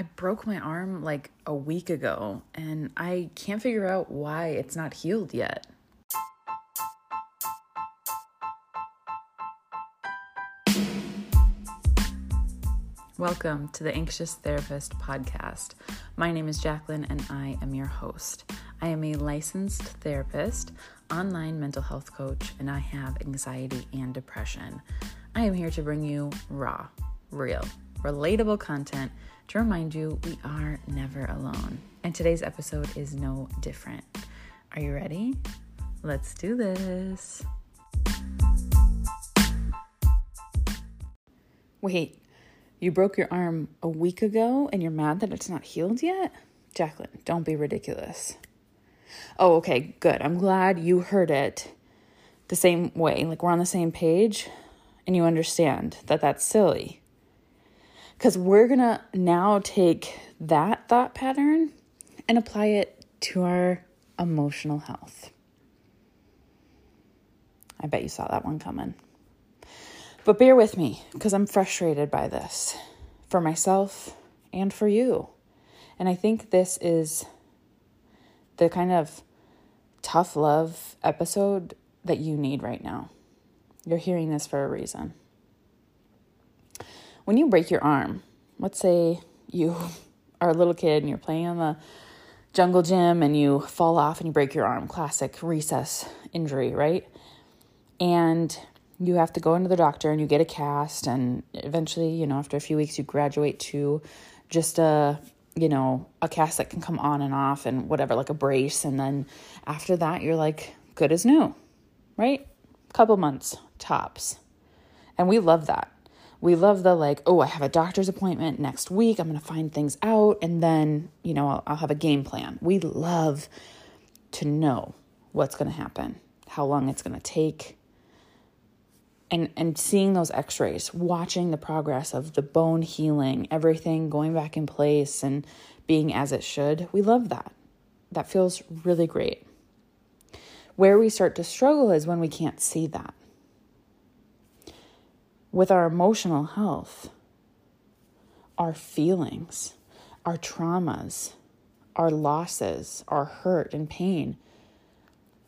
I broke my arm like a week ago and I can't figure out why it's not healed yet. Welcome to the Anxious Therapist podcast. My name is Jacqueline and I am your host. I am a licensed therapist, online mental health coach, and I have anxiety and depression. I am here to bring you raw, real, relatable content to remind you we are never alone. And today's episode is no different. Are you ready? Let's do this. Wait, you broke your arm a week ago and you're mad that it's not healed yet? Jacqueline, don't be ridiculous. Oh, okay, good. I'm glad you heard it the same way. Like we're on the same page and you understand that that's silly. Because we're going to now take that thought pattern and apply it to our emotional health. I bet you saw that one coming. But bear with me because I'm frustrated by this for myself and for you. And I think this is the kind of tough love episode that you need right now. You're hearing this for a reason when you break your arm, let's say you are a little kid and you're playing on the jungle gym and you fall off and you break your arm, classic recess injury, right? And you have to go into the doctor and you get a cast and eventually, you know, after a few weeks you graduate to just a you know, a cast that can come on and off and whatever, like a brace. And then after that, you're like good as new, right? Couple months tops. And we love that we love the like, oh, I have a doctor's appointment next week. I'm going to find things out. And then, you know, I'll, I'll have a game plan. We love to know what's going to happen, how long it's going to take. And, and seeing those x-rays watching the progress of the bone healing everything going back in place and being as it should we love that that feels really great where we start to struggle is when we can't see that with our emotional health, our feelings, our traumas, our losses, our hurt and pain.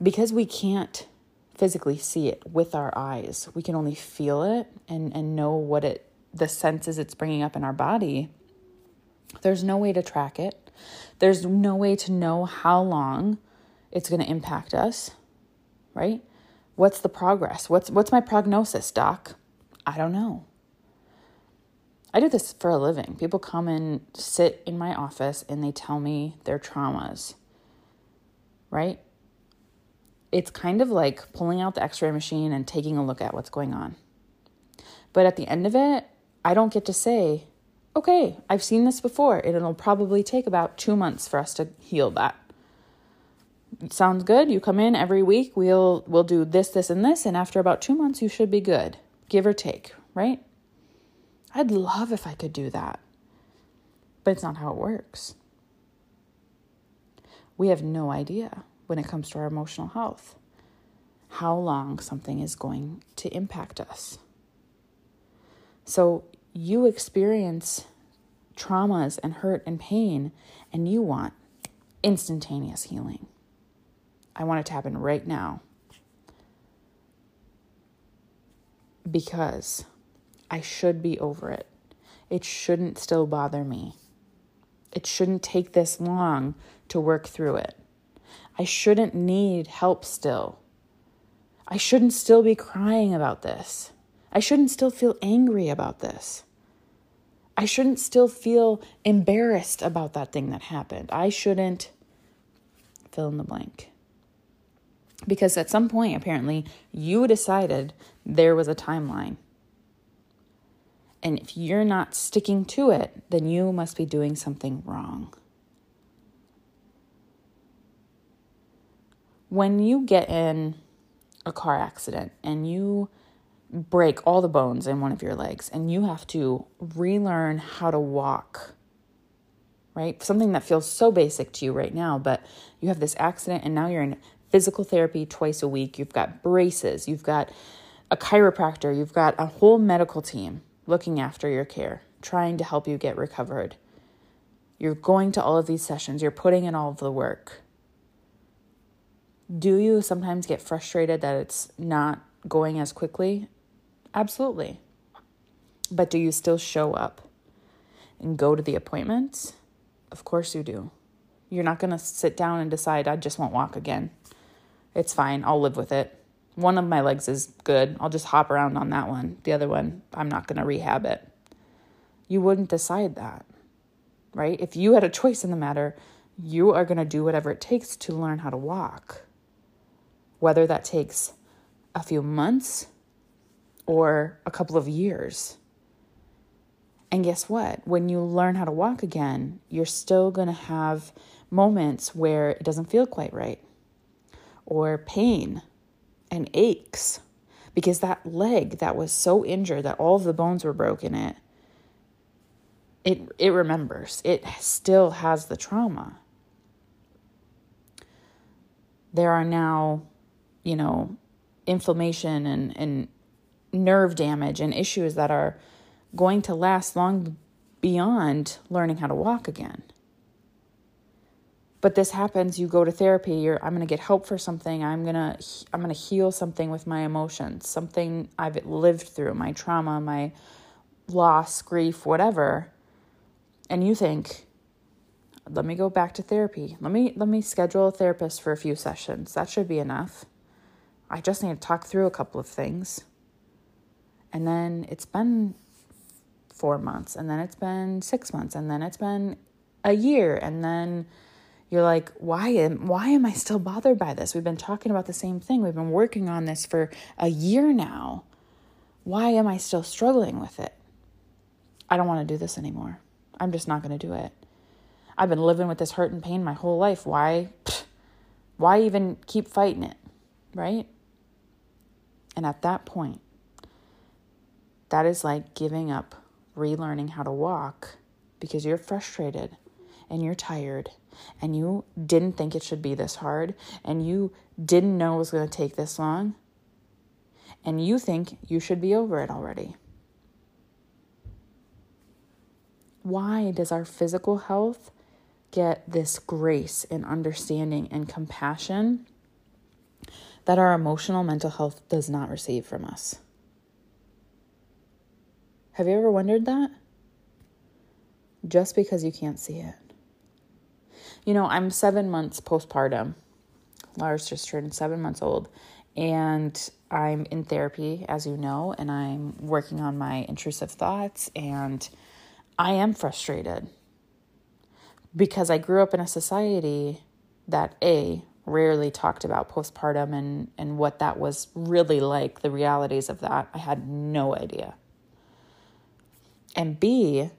Because we can't physically see it with our eyes, we can only feel it and, and know what it, the senses it's bringing up in our body. There's no way to track it. There's no way to know how long it's going to impact us, right? What's the progress? What's what's my prognosis, doc? I don't know. I do this for a living. People come and sit in my office and they tell me their traumas, right? It's kind of like pulling out the x ray machine and taking a look at what's going on. But at the end of it, I don't get to say, okay, I've seen this before. It'll probably take about two months for us to heal that. Sounds good. You come in every week. We'll we'll do this, this, and this, and after about two months, you should be good give or take, right? I'd love if I could do that, but it's not how it works. We have no idea when it comes to our emotional health how long something is going to impact us. So you experience traumas and hurt and pain, and you want instantaneous healing. I want it to happen right now. Because I should be over it. It shouldn't still bother me. It shouldn't take this long to work through it. I shouldn't need help still. I shouldn't still be crying about this. I shouldn't still feel angry about this. I shouldn't still feel embarrassed about that thing that happened. I shouldn't fill in the blank. Because at some point, apparently, you decided there was a timeline. And if you're not sticking to it, then you must be doing something wrong. When you get in a car accident and you break all the bones in one of your legs and you have to relearn how to walk, right? Something that feels so basic to you right now, but you have this accident and now you're in physical therapy twice a week, you've got braces, you've got a chiropractor, you've got a whole medical team looking after your care, trying to help you get recovered. You're going to all of these sessions, you're putting in all of the work. Do you sometimes get frustrated that it's not going as quickly? Absolutely. But do you still show up and go to the appointments? Of course you do. You're not going to sit down and decide, I just won't walk again. It's fine. I'll live with it. One of my legs is good. I'll just hop around on that one. The other one, I'm not going to rehab it. You wouldn't decide that, right? If you had a choice in the matter, you are going to do whatever it takes to learn how to walk. Whether that takes a few months or a couple of years. And guess what? When you learn how to walk again, you're still going to have moments where it doesn't feel quite right, or pain and aches, because that leg that was so injured that all of the bones were broken, it it it remembers. It still has the trauma. There are now, you know, inflammation and and nerve damage and issues that are going to last long beyond learning how to walk again. But this happens, you go to therapy, you're I'm going to get help for something, I'm going to I'm going to heal something with my emotions, something I've lived through, my trauma, my loss, grief, whatever. And you think, let me go back to therapy. Let me let me schedule a therapist for a few sessions. That should be enough. I just need to talk through a couple of things. And then it's been four months, and then it's been six months, and then it's been a year, and then you're like, why am why am I still bothered by this? We've been talking about the same thing. We've been working on this for a year now. Why am I still struggling with it? I don't want to do this anymore. I'm just not going to do it. I've been living with this hurt and pain my whole life. Why why even keep fighting it? Right? And at that point, that is like giving up relearning how to walk because you're frustrated and you're tired and you didn't think it should be this hard and you didn't know it was going to take this long and you think you should be over it already. Why does our physical health get this grace and understanding and compassion that our emotional mental health does not receive from us? Have you ever wondered that? Just because you can't see it. You know, I'm seven months postpartum. Lars just turned seven months old, and I'm in therapy, as you know, and I'm working on my intrusive thoughts, and I am frustrated because I grew up in a society that A, rarely talked about postpartum and, and what that was really like, the realities of that. I had no idea. And B,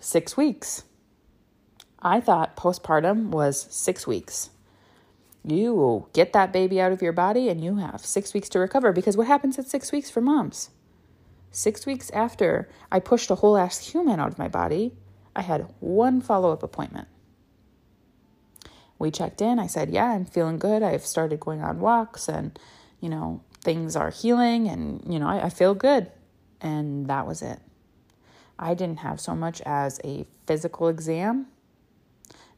six weeks. I thought postpartum was six weeks. You get that baby out of your body and you have six weeks to recover because what happens at six weeks for moms? Six weeks after I pushed a whole ass human out of my body, I had one follow up appointment. We checked in. I said, Yeah, I'm feeling good. I've started going on walks and, you know, things are healing and, you know, I, I feel good. And that was it. I didn't have so much as a physical exam.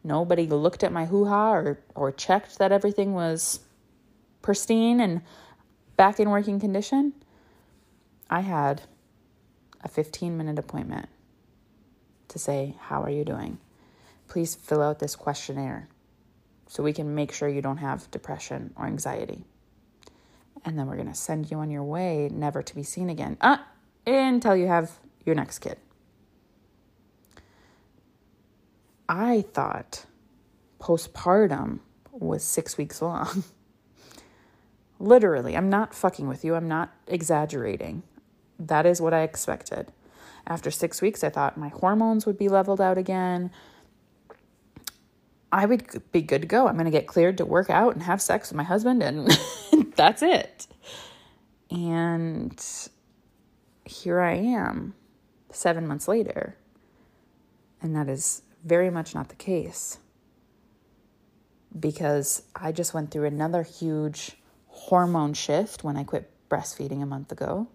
Nobody looked at my hoo ha or, or checked that everything was pristine and back in working condition. I had a 15 minute appointment to say, How are you doing? Please fill out this questionnaire so we can make sure you don't have depression or anxiety. And then we're going to send you on your way, never to be seen again. Ah, until you have your next kid. I thought postpartum was six weeks long. Literally, I'm not fucking with you. I'm not exaggerating. That is what I expected. After six weeks, I thought my hormones would be leveled out again. I would be good to go. I'm going to get cleared to work out and have sex with my husband, and that's it. And here I am seven months later. And that is very much not the case because I just went through another huge hormone shift when I quit breastfeeding a month ago.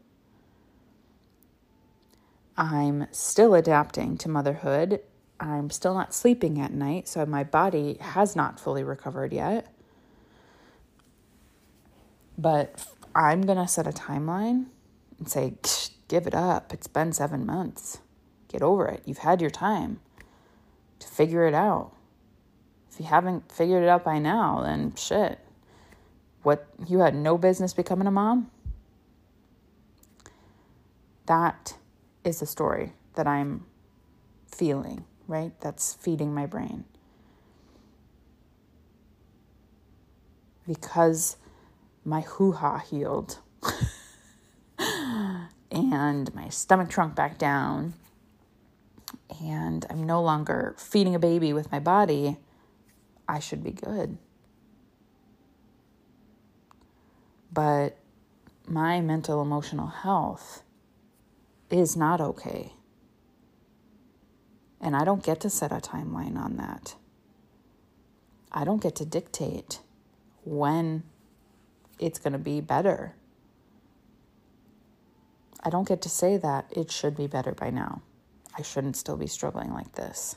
I'm still adapting to motherhood. I'm still not sleeping at night, so my body has not fully recovered yet. But I'm going to set a timeline and say, give it up. It's been seven months. Get over it. You've had your time to figure it out. If you haven't figured it out by now, then shit. What, you had no business becoming a mom? That is the story that I'm feeling, right? That's feeding my brain. Because my hoo ha healed and my stomach shrunk back down, and I'm no longer feeding a baby with my body, I should be good. But my mental emotional health is not okay. And I don't get to set a timeline on that. I don't get to dictate when it's going to be better. I don't get to say that it should be better by now. I shouldn't still be struggling like this.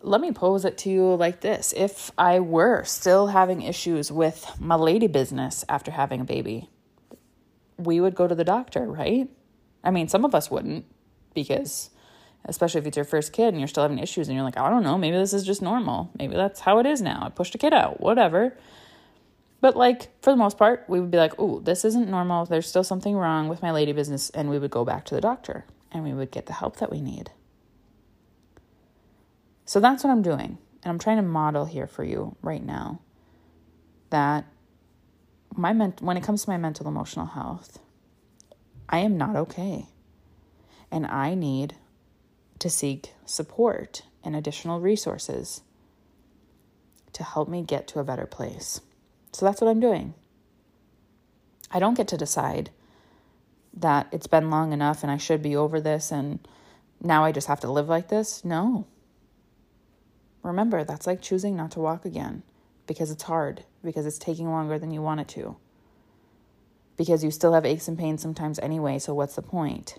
Let me pose it to you like this. If I were still having issues with my lady business after having a baby, we would go to the doctor, right? I mean, some of us wouldn't because especially if it's your first kid and you're still having issues and you're like, I don't know, maybe this is just normal. Maybe that's how it is now. I pushed a kid out, whatever. But like for the most part, we would be like, "Oh, this isn't normal. There's still something wrong with my lady business," and we would go back to the doctor and we would get the help that we need. So that's what I'm doing. And I'm trying to model here for you right now that my ment- when it comes to my mental emotional health, I am not okay. And I need to seek support and additional resources to help me get to a better place. So that's what I'm doing. I don't get to decide that it's been long enough and I should be over this and now I just have to live like this. No. Remember, that's like choosing not to walk again because it's hard, because it's taking longer than you want it to, because you still have aches and pains sometimes anyway, so what's the point?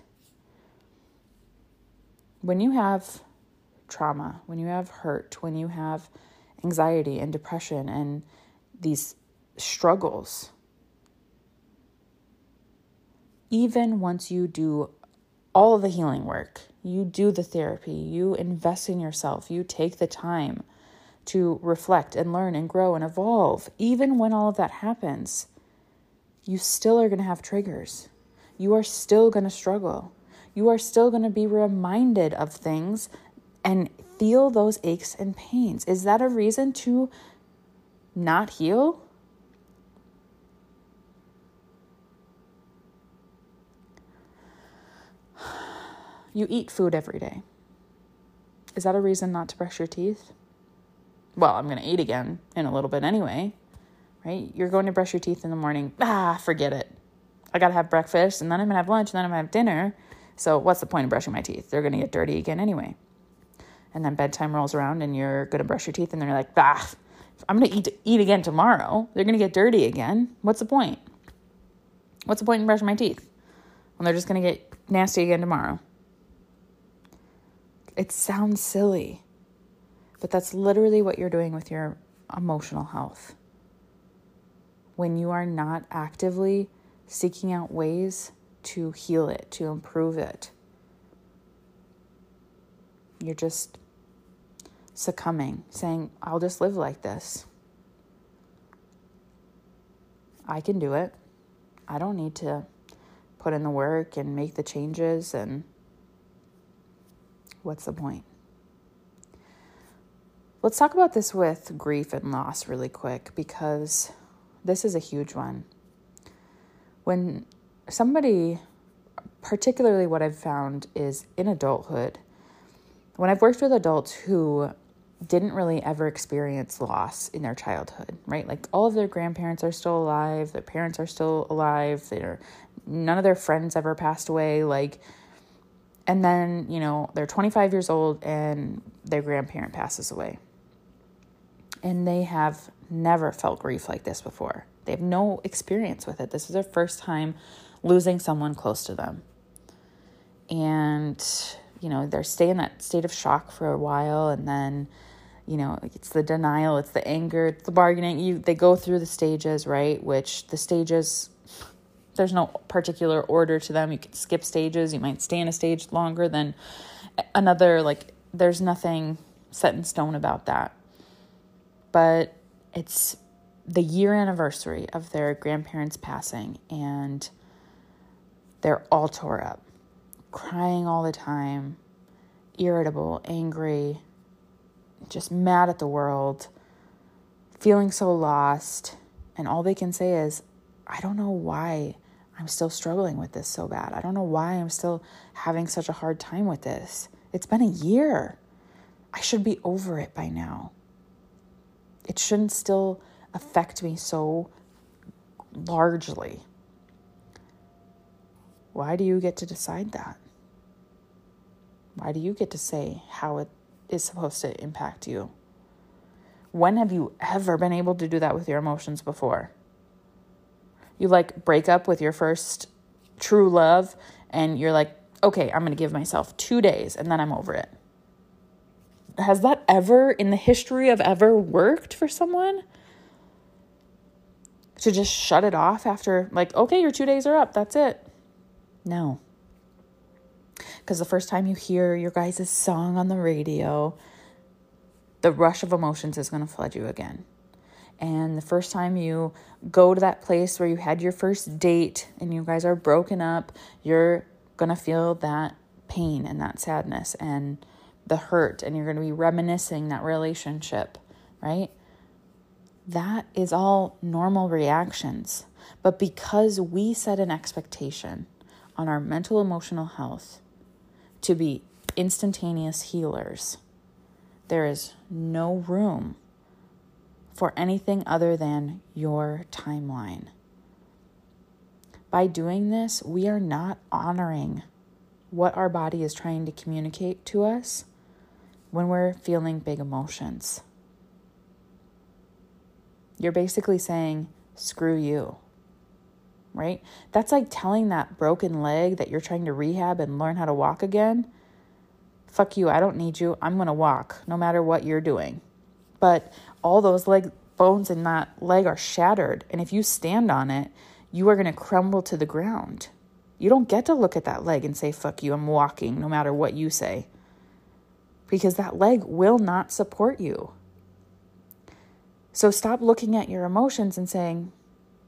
when you have trauma, when you have hurt, when you have anxiety and depression and these struggles, even once you do all the healing work, you do the therapy, you invest in yourself, you take the time to reflect and learn and grow and evolve, even when all of that happens, you still are going to have triggers. You are still going to struggle you are still going to be reminded of things and feel those aches and pains. Is that a reason to not heal? You eat food every day. Is that a reason not to brush your teeth? Well, I'm going to eat again in a little bit anyway, right? You're going to brush your teeth in the morning. Ah, forget it. I got to have breakfast and then I'm going to have lunch and then I'm going to have dinner. So, what's the point of brushing my teeth? They're going to get dirty again anyway. And then bedtime rolls around and you're going to brush your teeth and they're like, bah, I'm going to eat eat again tomorrow. They're going to get dirty again. What's the point? What's the point in brushing my teeth when they're just going to get nasty again tomorrow? It sounds silly, but that's literally what you're doing with your emotional health. When you are not actively seeking out ways to heal it, to improve it. You're just succumbing, saying, I'll just live like this. I can do it. I don't need to put in the work and make the changes, and what's the point? Let's talk about this with grief and loss really quick because this is a huge one. When somebody, particularly what I've found is in adulthood, when I've worked with adults who didn't really ever experience loss in their childhood, right? Like all of their grandparents are still alive, their parents are still alive, they're none of their friends ever passed away, like and then, you know, they're 25 years old and their grandparent passes away. And they have never felt grief like this before. They have no experience with it. This is their first time losing someone close to them. And, you know, they stay in that state of shock for a while and then, you know, it's the denial, it's the anger, it's the bargaining. You they go through the stages, right? Which the stages there's no particular order to them. You can skip stages. You might stay in a stage longer than another like there's nothing set in stone about that. But it's the year anniversary of their grandparents passing and they're all tore up, crying all the time, irritable, angry, just mad at the world, feeling so lost. And all they can say is, I don't know why I'm still struggling with this so bad. I don't know why I'm still having such a hard time with this. It's been a year. I should be over it by now. It shouldn't still affect me so largely. Why do you get to decide that? Why do you get to say how it is supposed to impact you? When have you ever been able to do that with your emotions before? You like break up with your first true love and you're like, okay, I'm going to give myself two days and then I'm over it. Has that ever in the history of ever worked for someone? To just shut it off after, like, okay, your two days are up, that's it. No. Because the first time you hear your guys' song on the radio, the rush of emotions is going to flood you again. And the first time you go to that place where you had your first date and you guys are broken up, you're going to feel that pain and that sadness and the hurt, and you're going to be reminiscing that relationship, right? That is all normal reactions. But because we set an expectation on our mental emotional health to be instantaneous healers, there is no room for anything other than your timeline. By doing this, we are not honoring what our body is trying to communicate to us when we're feeling big emotions. You're basically saying, screw you, right? That's like telling that broken leg that you're trying to rehab and learn how to walk again. Fuck you, I don't need you. I'm gonna walk no matter what you're doing. But all those leg bones in that leg are shattered. And if you stand on it, you are going to crumble to the ground. You don't get to look at that leg and say, fuck you, I'm walking, no matter what you say. Because that leg will not support you. So stop looking at your emotions and saying,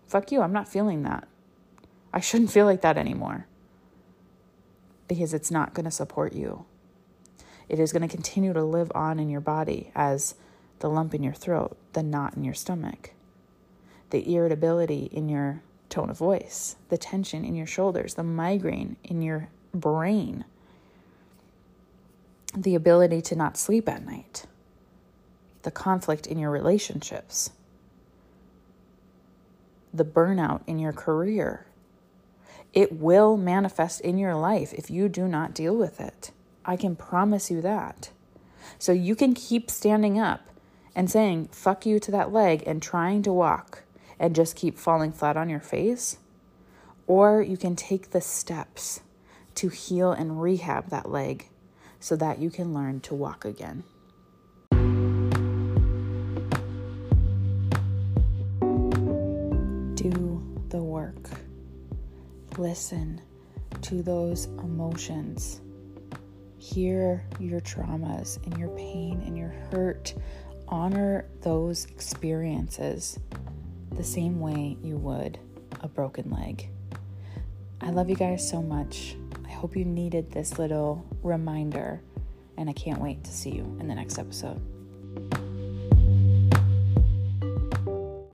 fuck you, I'm not feeling that. I shouldn't feel like that anymore. Because it's not going to support you. It is going to continue to live on in your body as the lump in your throat, the knot in your stomach, the irritability in your tone of voice, the tension in your shoulders, the migraine in your brain, the ability to not sleep at night, the conflict in your relationships, the burnout in your career. It will manifest in your life if you do not deal with it. I can promise you that. So you can keep standing up and saying fuck you to that leg and trying to walk and just keep falling flat on your face. Or you can take the steps to heal and rehab that leg so that you can learn to walk again. Do the work. Listen to those emotions. Hear your traumas and your pain and your hurt. Honor those experiences the same way you would a broken leg. I love you guys so much. I hope you needed this little reminder, and I can't wait to see you in the next episode.